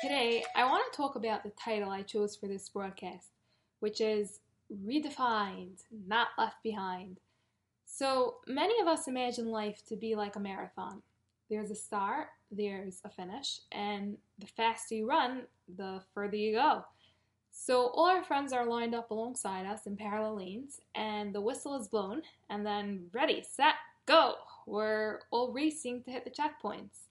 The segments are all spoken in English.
Today, I want to talk about the title I chose for this broadcast, which is Redefined, Not Left Behind. So, many of us imagine life to be like a marathon. There's a start, there's a finish, and the faster you run, the further you go. So, all our friends are lined up alongside us in parallel lanes, and the whistle is blown, and then ready, set, go! We're all racing to hit the checkpoints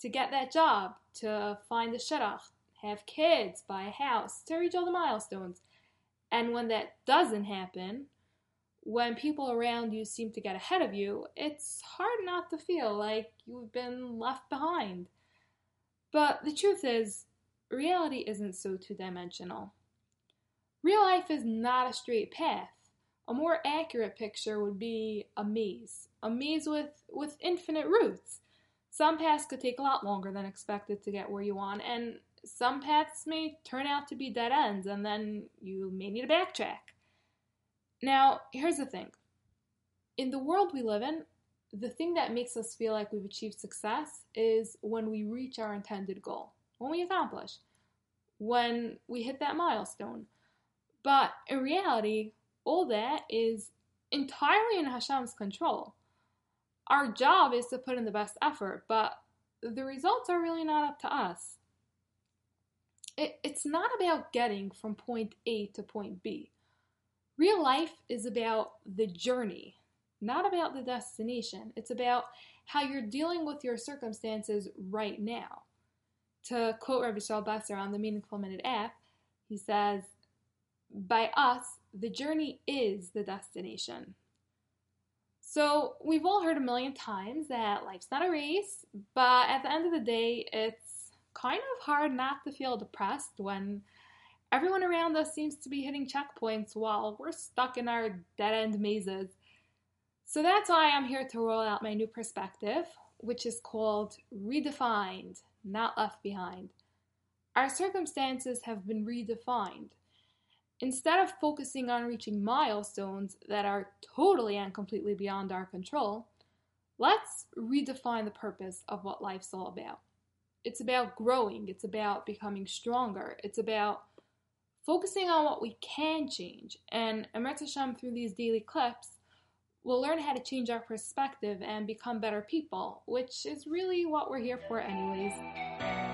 to get that job, to find the shidduch, have kids, buy a house, to reach all the milestones. And when that doesn't happen, when people around you seem to get ahead of you, it's hard not to feel like you've been left behind. But the truth is, reality isn't so two dimensional. Real life is not a straight path. A more accurate picture would be a maze, a maze with, with infinite routes. Some paths could take a lot longer than expected to get where you want, and some paths may turn out to be dead ends, and then you may need to backtrack. Now, here's the thing in the world we live in, the thing that makes us feel like we've achieved success is when we reach our intended goal, when we accomplish, when we hit that milestone. But in reality, all that is entirely in Hashem's control our job is to put in the best effort, but the results are really not up to us. It, it's not about getting from point A to point B. Real life is about the journey, not about the destination. It's about how you're dealing with your circumstances right now. To quote Rabbi Shaul Besser on the Meaningful Minute app, he says, By us, the journey is the destination. So, we've all heard a million times that life's not a race, but at the end of the day, it's kind of hard not to feel depressed when everyone around us seems to be hitting checkpoints while we're stuck in our dead end mazes. So, that's why I'm here to roll out my new perspective, which is called Redefined, Not Left Behind. Our circumstances have been redefined. Instead of focusing on reaching milestones that are totally and completely beyond our control, let's redefine the purpose of what life's all about. It's about growing, it's about becoming stronger, it's about focusing on what we can change. And Emet Hashem, through these daily clips, we'll learn how to change our perspective and become better people, which is really what we're here for, anyways.